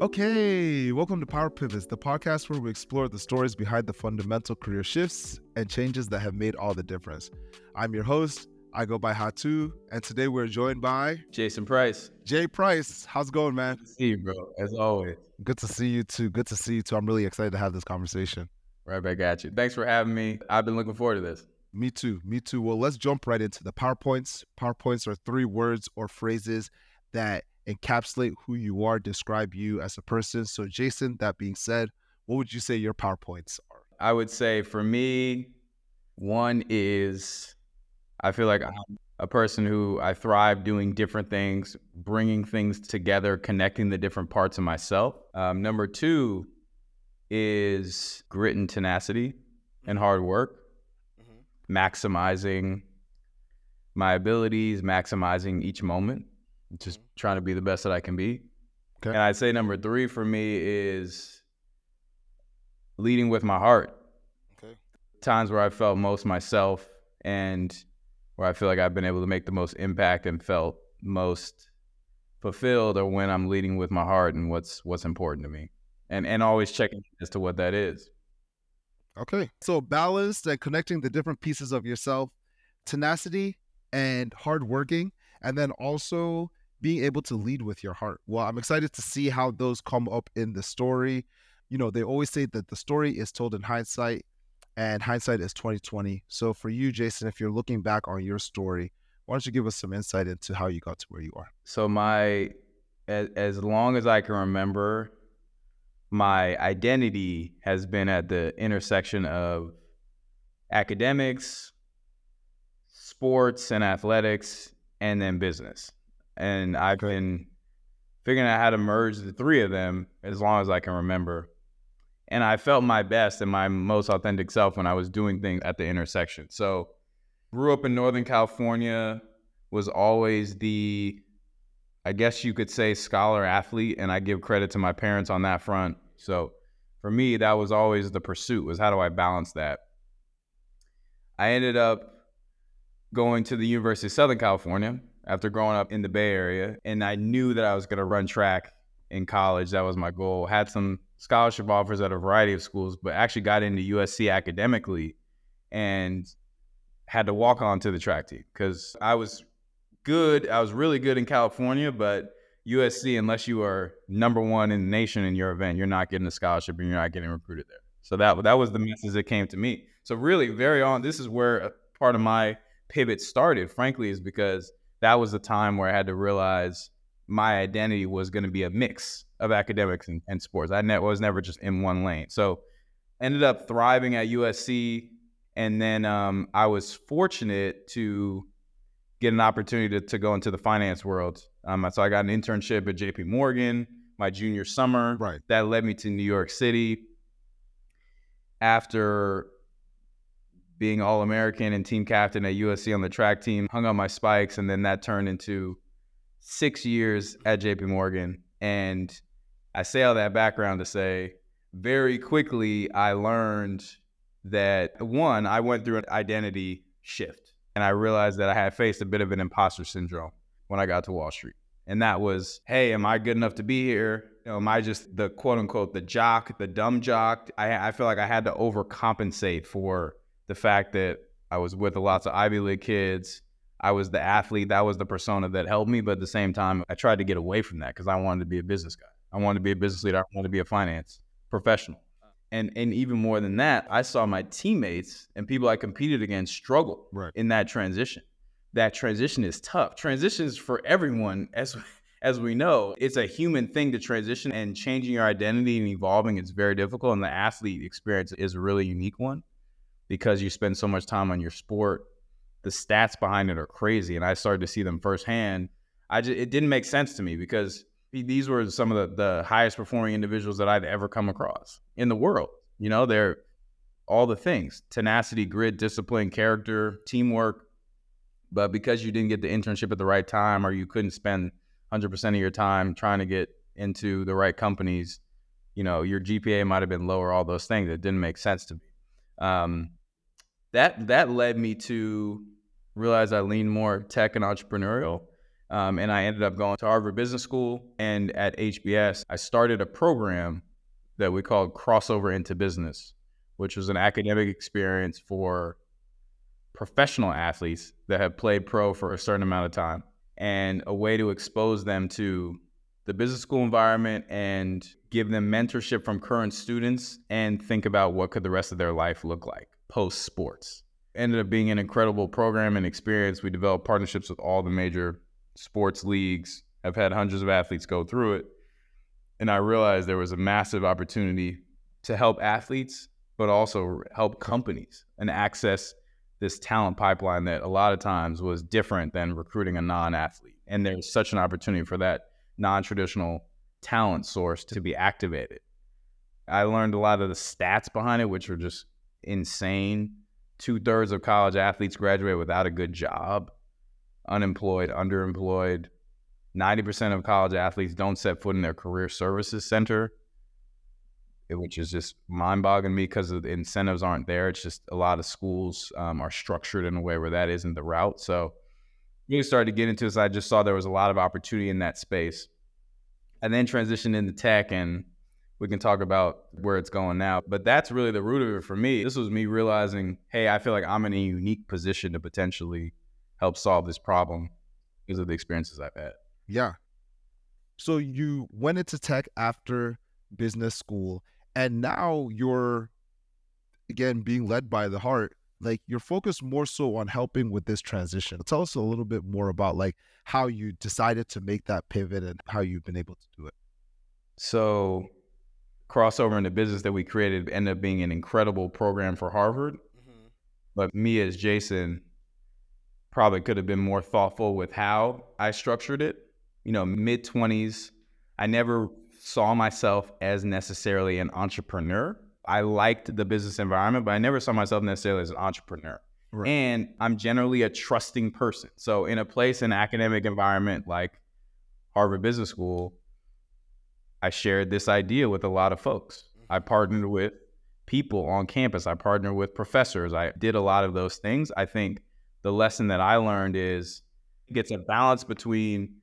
Okay, welcome to Power Pivots, the podcast where we explore the stories behind the fundamental career shifts and changes that have made all the difference. I'm your host. I go by Hatu, and today we're joined by Jason Price. Jay Price. How's it going, man? Good to see you, bro. As always. Good to see you too. Good to see you too. I'm really excited to have this conversation. Right back at you. Thanks for having me. I've been looking forward to this. Me too. Me too. Well, let's jump right into the PowerPoints. PowerPoints are three words or phrases that encapsulate who you are, describe you as a person. So, Jason, that being said, what would you say your PowerPoints are? I would say for me, one is I feel like I'm a person who I thrive doing different things, bringing things together, connecting the different parts of myself. Um, number two is grit and tenacity and hard work, mm-hmm. maximizing my abilities, maximizing each moment just mm-hmm. trying to be the best that I can be. Okay. And I'd say number three for me is leading with my heart. Okay. Times where I felt most myself and where I feel like I've been able to make the most impact and felt most fulfilled are when I'm leading with my heart and what's what's important to me. And and always checking as to what that is. Okay. So balanced and connecting the different pieces of yourself, tenacity and hard working, and then also being able to lead with your heart. Well, I'm excited to see how those come up in the story. You know, they always say that the story is told in hindsight and hindsight is 2020. So for you, Jason, if you're looking back on your story, why don't you give us some insight into how you got to where you are? So my as, as long as I can remember, my identity has been at the intersection of academics, sports and athletics, and then business and I've been figuring out how to merge the three of them as long as I can remember. And I felt my best and my most authentic self when I was doing things at the intersection. So, grew up in Northern California, was always the, I guess you could say, scholar athlete, and I give credit to my parents on that front. So, for me, that was always the pursuit: was how do I balance that? I ended up going to the University of Southern California, after growing up in the Bay Area. And I knew that I was going to run track in college. That was my goal. Had some scholarship offers at a variety of schools, but actually got into USC academically and had to walk on to the track team because I was good. I was really good in California, but USC, unless you are number one in the nation in your event, you're not getting a scholarship and you're not getting recruited there. So that that was the message that came to me. So really, very on. This is where part of my pivot started. Frankly, is because that was the time where I had to realize my identity was going to be a mix of academics and, and sports. I ne- was never just in one lane. So ended up thriving at USC. And then um, I was fortunate to get an opportunity to, to go into the finance world. Um, so I got an internship at JP Morgan my junior summer. Right. That led me to New York City. After being All American and team captain at USC on the track team, hung on my spikes, and then that turned into six years at JP Morgan. And I say all that background to say very quickly I learned that one, I went through an identity shift and I realized that I had faced a bit of an imposter syndrome when I got to Wall Street. And that was, hey, am I good enough to be here? You know, am I just the quote unquote the jock, the dumb jock? I, I feel like I had to overcompensate for the fact that I was with lots of Ivy League kids. I was the athlete. That was the persona that helped me. But at the same time, I tried to get away from that because I wanted to be a business guy. I wanted to be a business leader. I wanted to be a finance professional. And and even more than that, I saw my teammates and people I competed against struggle right. in that transition. That transition is tough. Transitions for everyone, as as we know, it's a human thing to transition and changing your identity and evolving. It's very difficult, and the athlete experience is a really unique one because you spend so much time on your sport. The stats behind it are crazy, and I started to see them firsthand. I just, it didn't make sense to me because these were some of the, the highest performing individuals that I'd ever come across in the world. You know, they're all the things tenacity, grit, discipline, character, teamwork. But because you didn't get the internship at the right time or you couldn't spend 100% of your time trying to get into the right companies, you know, your GPA might have been lower, all those things. It didn't make sense to me. Um, that that led me to realize I lean more tech and entrepreneurial. Um, and I ended up going to Harvard Business School. And at HBS, I started a program that we called Crossover into Business, which was an academic experience for professional athletes that have played pro for a certain amount of time and a way to expose them to the business school environment and give them mentorship from current students and think about what could the rest of their life look like post sports ended up being an incredible program and experience. We developed partnerships with all the major sports leagues. I've had hundreds of athletes go through it. And i realized there was a massive opportunity to help athletes but also help companies and access this talent pipeline that a lot of times was different than recruiting a non-athlete. And there's such an opportunity for that non-traditional talent source to be activated. I learned a lot of the stats behind it which were just insane two-thirds of college athletes graduate without a good job unemployed underemployed 90% of college athletes don't set foot in their career services center which is just mind boggling me because the incentives aren't there. It's just a lot of schools um, are structured in a way where that isn't the route. So really started to get into this. I just saw there was a lot of opportunity in that space. I then transitioned into tech and we can talk about where it's going now. But that's really the root of it for me. This was me realizing, hey, I feel like I'm in a unique position to potentially help solve this problem because of the experiences I've had. Yeah. So you went into tech after business school and now you're again being led by the heart like you're focused more so on helping with this transition tell us a little bit more about like how you decided to make that pivot and how you've been able to do it so crossover in the business that we created ended up being an incredible program for harvard mm-hmm. but me as jason probably could have been more thoughtful with how i structured it you know mid 20s i never saw myself as necessarily an entrepreneur. I liked the business environment, but I never saw myself necessarily as an entrepreneur. Right. And I'm generally a trusting person. So in a place in academic environment like Harvard Business School, I shared this idea with a lot of folks. I mm-hmm. partnered with people on campus. I partnered with professors. I did a lot of those things. I think the lesson that I learned is it gets a balance between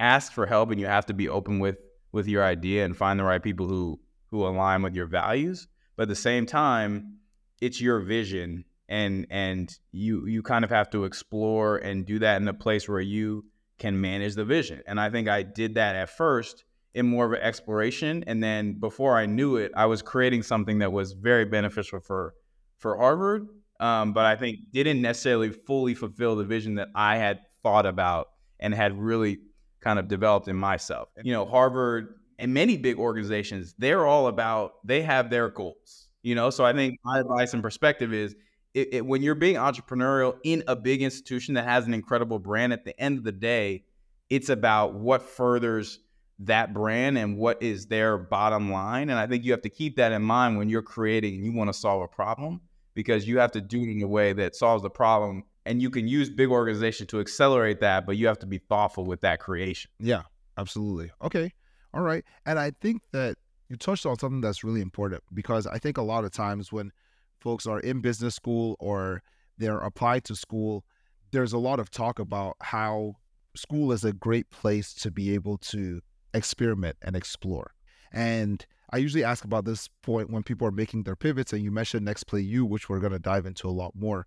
ask for help and you have to be open with with your idea and find the right people who who align with your values. But at the same time, it's your vision and and you you kind of have to explore and do that in a place where you can manage the vision. And I think I did that at first in more of an exploration and then before I knew it, I was creating something that was very beneficial for for Harvard, um, but I think didn't necessarily fully fulfill the vision that I had thought about and had really kind of developed in myself. You know, Harvard and many big organizations, they're all about, they have their goals, you know? So I think my advice and perspective is it, it, when you're being entrepreneurial in a big institution that has an incredible brand, at the end of the day, it's about what furthers that brand and what is their bottom line. And I think you have to keep that in mind when you're creating and you want to solve a problem because you have to do it in a way that solves the problem and you can use big organization to accelerate that, but you have to be thoughtful with that creation. Yeah, absolutely. Okay. All right. And I think that you touched on something that's really important because I think a lot of times when folks are in business school or they're applied to school, there's a lot of talk about how school is a great place to be able to experiment and explore. And I usually ask about this point when people are making their pivots, and you mentioned NextPlayU, which we're going to dive into a lot more.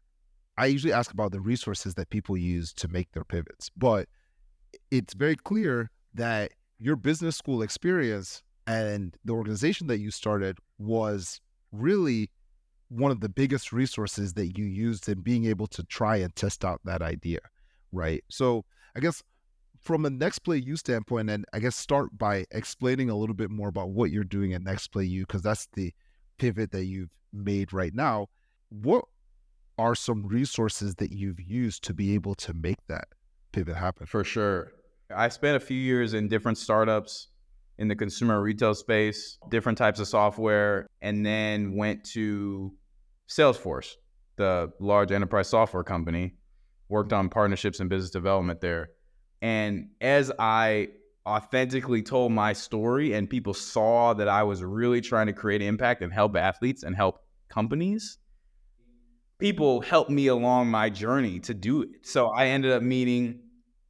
I usually ask about the resources that people use to make their pivots, but it's very clear that your business school experience and the organization that you started was really one of the biggest resources that you used in being able to try and test out that idea, right? So I guess from a NextPlayU standpoint, and I guess start by explaining a little bit more about what you're doing at NextPlayU, because that's the pivot that you've made right now. What are some resources that you've used to be able to make that pivot happen? For sure. I spent a few years in different startups in the consumer retail space, different types of software, and then went to Salesforce, the large enterprise software company, worked on partnerships and business development there. And as I authentically told my story and people saw that I was really trying to create impact and help athletes and help companies, people helped me along my journey to do it. So I ended up meeting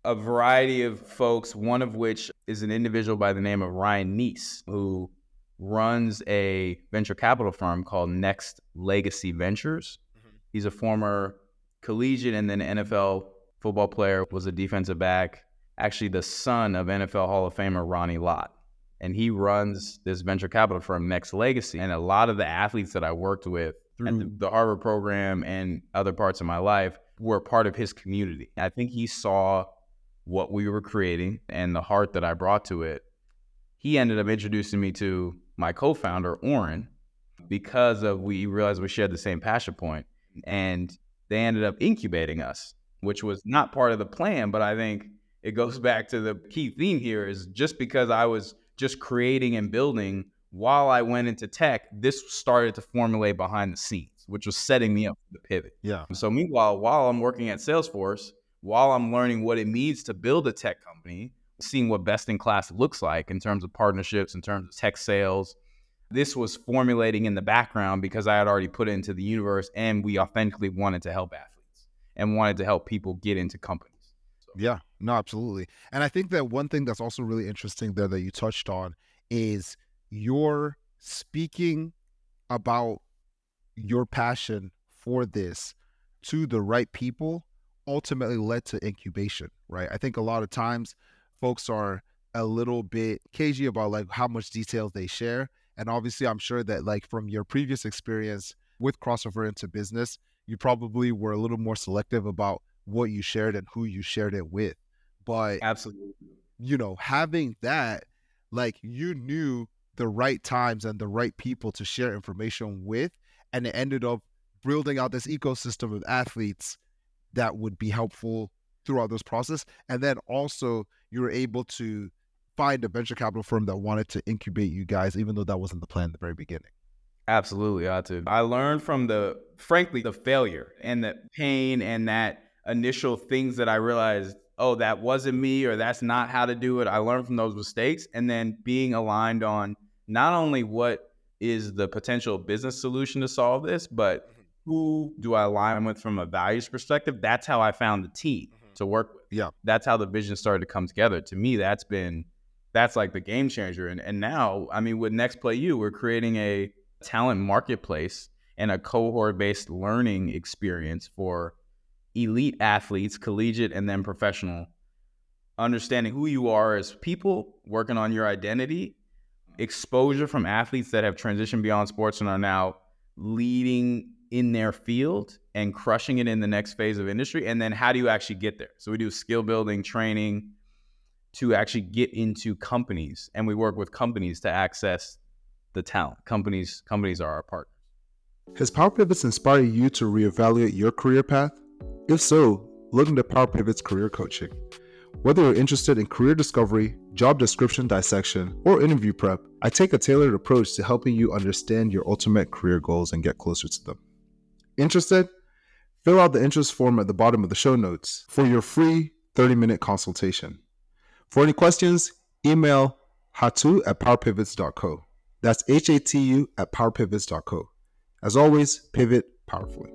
a variety of folks, one of which is an individual by the name of Ryan Nece, who runs a venture capital firm called Next Legacy Ventures. Mm-hmm. He's a former collegiate and then NFL football player, was a defensive back, actually the son of NFL Hall of Famer Ronnie Lott. And he runs this venture capital firm, Next Legacy. And a lot of the athletes that I worked with through the, the Harvard program and other parts of my life were part of his community. I think he saw what we were creating and the heart that I brought to it. He ended up introducing me to my co-founder Oren because of we realized we shared the same passion point and they ended up incubating us, which was not part of the plan, but I think it goes back to the key theme here is just because I was just creating and building while I went into tech, this started to formulate behind the scenes, which was setting me up for the pivot. Yeah. So meanwhile, while I'm working at Salesforce, while I'm learning what it means to build a tech company, seeing what best in class looks like in terms of partnerships, in terms of tech sales. This was formulating in the background because I had already put it into the universe and we authentically wanted to help athletes and wanted to help people get into companies. So. Yeah, no, absolutely. And I think that one thing that's also really interesting there that you touched on is your speaking about your passion for this to the right people ultimately led to incubation, right? I think a lot of times folks are a little bit cagey about like how much details they share. And obviously, I'm sure that like from your previous experience with crossover into business, you probably were a little more selective about what you shared and who you shared it with. But absolutely, you know, having that, like you knew the right times and the right people to share information with, and it ended up building out this ecosystem of athletes that would be helpful throughout this process. And then also you were able to find a venture capital firm that wanted to incubate you guys, even though that wasn't the plan at the very beginning. Absolutely, Hatu. I learned from the, frankly, the failure and the pain and that initial things that I realized, oh, that wasn't me or that's not how to do it. I learned from those mistakes and then being aligned on not only what is the potential business solution to solve this, but mm-hmm who do I align with from a values perspective? That's how I found the team mm-hmm. to work with. Yeah. That's how the vision started to come together. To me, that's been that's like the game changer. And and now, I mean, with NextPlayU, we're creating a talent marketplace and a cohort based learning experience for elite athletes, collegiate and then professional, understanding who you are as people, working on your identity, exposure from athletes that have transitioned beyond sports and are now leading in their field and crushing it in the next phase of industry? And then how do you actually get there? So we do skill building training to actually get into companies and we work with companies to access the talent. Companies companies are our partners. Has Power Pivots inspired you to reevaluate your career path? If so, look into Power Pivots career coaching. Whether you're interested in career discovery, job description dissection, or interview prep, I take a tailored approach to helping you understand your ultimate career goals and get closer to them. Interested? Fill out the interest form at the bottom of the show notes for your free 30 minute consultation. For any questions, email hatu at powerpivots.co. That's H A T U at powerpivots.co. As always, pivot powerfully.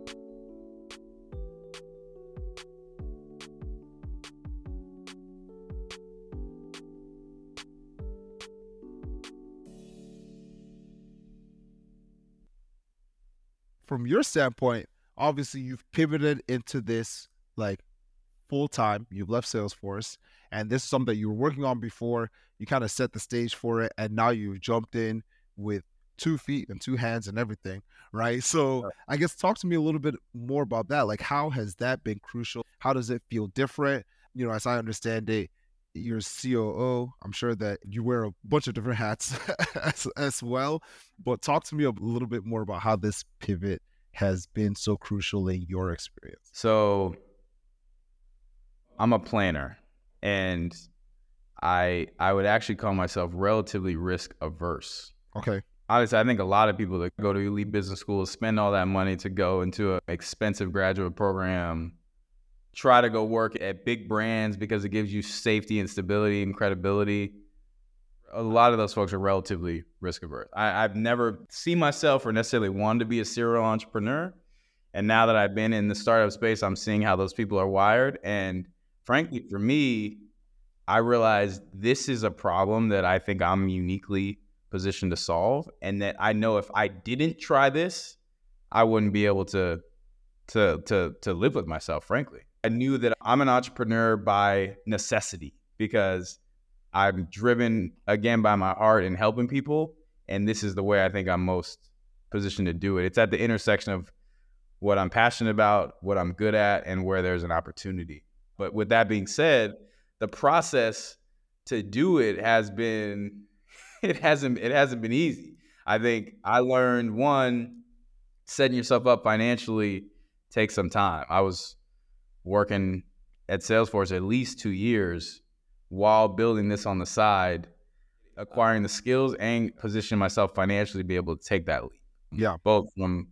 from your standpoint, obviously you've pivoted into this like full time. You've left Salesforce, and this is something that you were working on before. You kind of set the stage for it, and now you've jumped in with two feet and two hands and everything, right? So I guess talk to me a little bit more about that. Like, how has that been crucial? How does it feel different? You know, as I understand it, you're COO. I'm sure that you wear a bunch of different hats as, as well. But talk to me a little bit more about how this pivot has been so crucial in your experience. So I'm a planner and I I would actually call myself relatively risk averse. Okay. Honestly, I think a lot of people that go to elite business schools spend all that money to go into an expensive graduate program try to go work at big brands because it gives you safety and stability and credibility. A lot of those folks are relatively risk averse. I, have never seen myself or necessarily wanted to be a serial entrepreneur. And now that I've been in the startup space, I'm seeing how those people are wired. And frankly, for me, I realized this is a problem that I think I'm uniquely positioned to solve, and that I know if I didn't try this, I wouldn't be able to to to to live with myself. Frankly, I knew that I'm an entrepreneur by necessity because I'm driven again by my heart and helping people, and this is the way I think I'm most positioned to do it. It's at the intersection of what I'm passionate about, what I'm good at, and where there's an opportunity. But with that being said, the process to do it has been it hasn't it hasn't been easy. I think I learned one setting yourself up financially takes some time. I was working at Salesforce at least 2 years while building this on the side, acquiring the skills and positioning myself financially to be able to take that leap. Yeah. Both from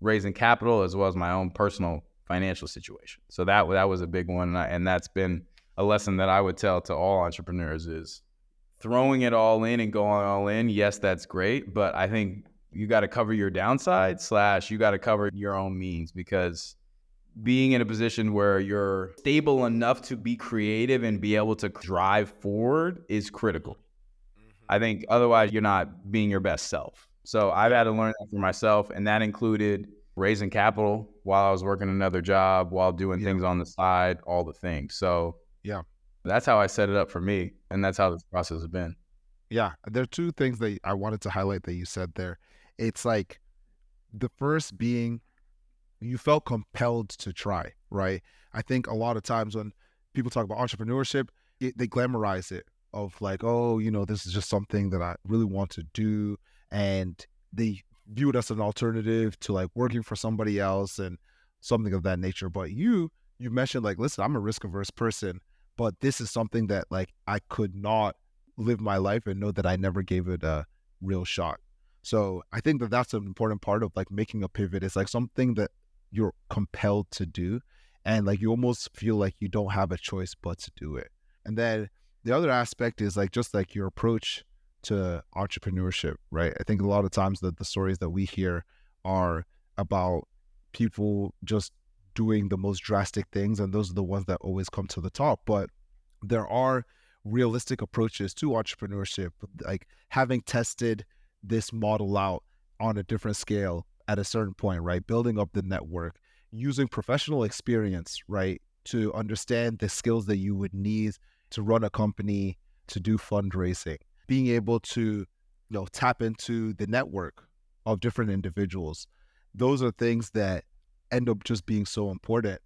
raising capital as well as my own personal financial situation. So that that was a big one, and, I, and that's been a lesson that I would tell to all entrepreneurs is throwing it all in and going all in. Yes, that's great, but I think you got to cover your downside slash you got to cover your own means because being in a position where you're stable enough to be creative and be able to drive forward is critical. Mm-hmm. I think otherwise you're not being your best self. So I've had to learn that for myself, and that included raising capital while I was working another job, while doing yeah. things on the side, all the things. So yeah, that's how I set it up for me, and that's how this process has been. Yeah, there are two things that I wanted to highlight that you said there. It's like the first being you felt compelled to try, right? I think a lot of times when people talk about entrepreneurship, it, they glamorize it of like, oh, you know, this is just something that I really want to do, and they view it as an alternative to like working for somebody else and something of that nature. But you, you mentioned like, listen, I'm a risk averse person, but this is something that like I could not live my life and know that I never gave it a real shot. So I think that that's an important part of like making a pivot. It's like something that you're compelled to do, and like you almost feel like you don't have a choice but to do it. And then the other aspect is like just like your approach to entrepreneurship, right? I think a lot of times that the stories that we hear are about people just doing the most drastic things, and those are the ones that always come to the top. But there are realistic approaches to entrepreneurship, like having tested this model out on a different scale at a certain point, right? Building up the network, using professional experience, right, to understand the skills that you would need to run a company, to do fundraising, being able to, you know, tap into the network of different individuals. Those are things that end up just being so important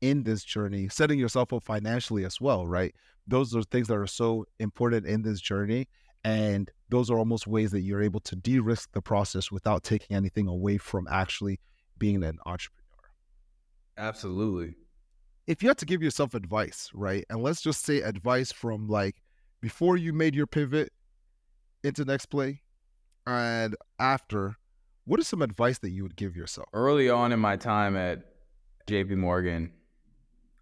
in this journey, setting yourself up financially as well, right? Those are things that are so important in this journey. And those are almost ways that you're able to de risk the process without taking anything away from actually being an entrepreneur. Absolutely. If you had to give yourself advice, right? And let's just say advice from like before you made your pivot into next play and after, what is some advice that you would give yourself? Early on in my time at JP Morgan,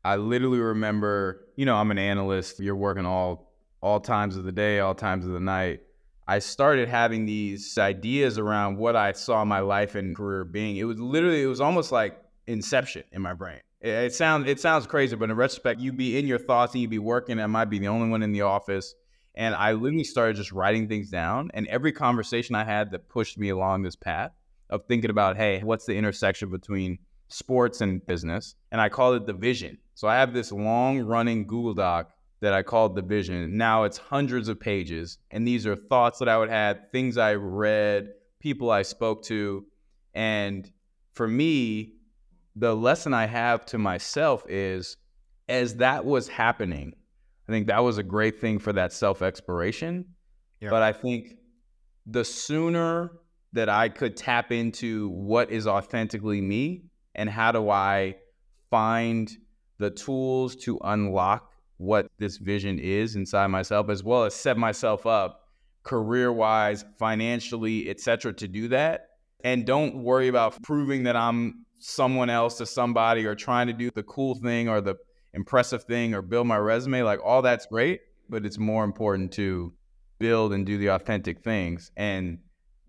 I literally remember, you know, I'm an analyst. You're working all all times of the day, all times of the night. I started having these ideas around what I saw my life and career being. It was literally, it was almost like inception in my brain. It, it sounds it sounds crazy, but in retrospect, you'd be in your thoughts and you'd be working. I might be the only one in the office. And I literally started just writing things down. And every conversation I had that pushed me along this path of thinking about, hey, what's the intersection between sports and business? And I called it the vision. So I have this long running Google Doc that I called the vision. Now it's hundreds of pages. And these are thoughts that I would have, things I read, people I spoke to. And for me, the lesson I have to myself is as that was happening, I think that was a great thing for that self exploration. Yeah. But I think the sooner that I could tap into what is authentically me and how do I find the tools to unlock what this vision is inside myself, as well as set myself up career wise, financially, etc., to do that. And don't worry about proving that I'm someone else to somebody or trying to do the cool thing or the impressive thing or build my resume. Like all that's great, but it's more important to build and do the authentic things. And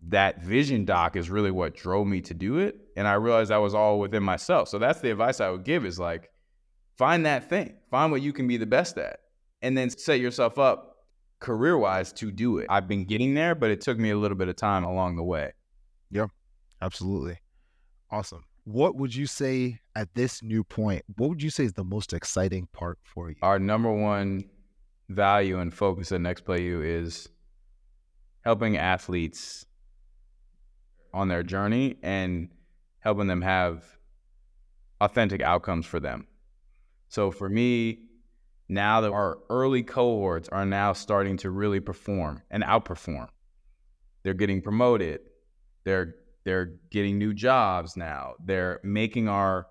that vision doc is really what drove me to do it. And I realized I was all within myself. So that's the advice I would give is like, find that thing, find what you can be the best at, and then set yourself up career wise to do it. I've been getting there, but it took me a little bit of time along the way. Yeah, absolutely. Awesome. What would you say at this new point? What would you say is the most exciting part for you? Our number one value and focus at NextPlayU is helping athletes on their journey and helping them have authentic outcomes for them. So for me, now that our early cohorts are now starting to really perform and outperform, they're getting promoted, they're they're getting new jobs now, they're making our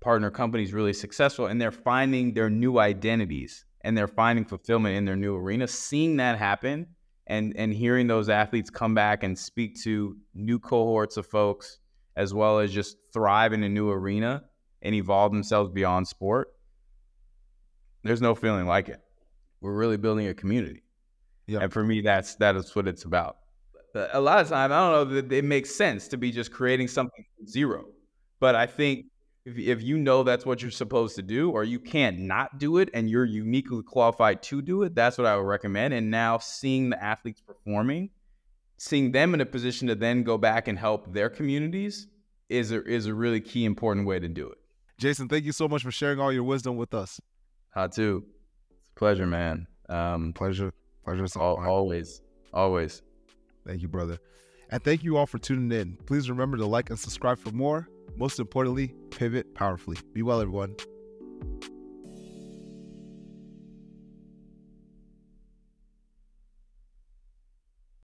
partner companies really successful, and they're finding their new identities and they're finding fulfillment in their new arena. Seeing that happen and and hearing those athletes come back and speak to new cohorts of folks as well as just thrive in a new arena and evolve themselves beyond sport there's no feeling like it. We're really building a community. Yeah. And for me that's that is what it's about a lot of times i don't know that it makes sense to be just creating something from zero. But i think if, if you know that's what you're supposed to do or you can't not do it and you're uniquely qualified to do it that's what i would recommend. And now seeing the athletes performing seeing them in a position to then go back and help their communities is a, is a really key important way to do it. Jason thank you so much for sharing all your wisdom with us. Hatu, it's a pleasure man. Um, pleasure. Pleasure all, always always thank you brother and thank you all for tuning in please remember to like and subscribe for more most importantly, pivot powerfully. Be well, everyone.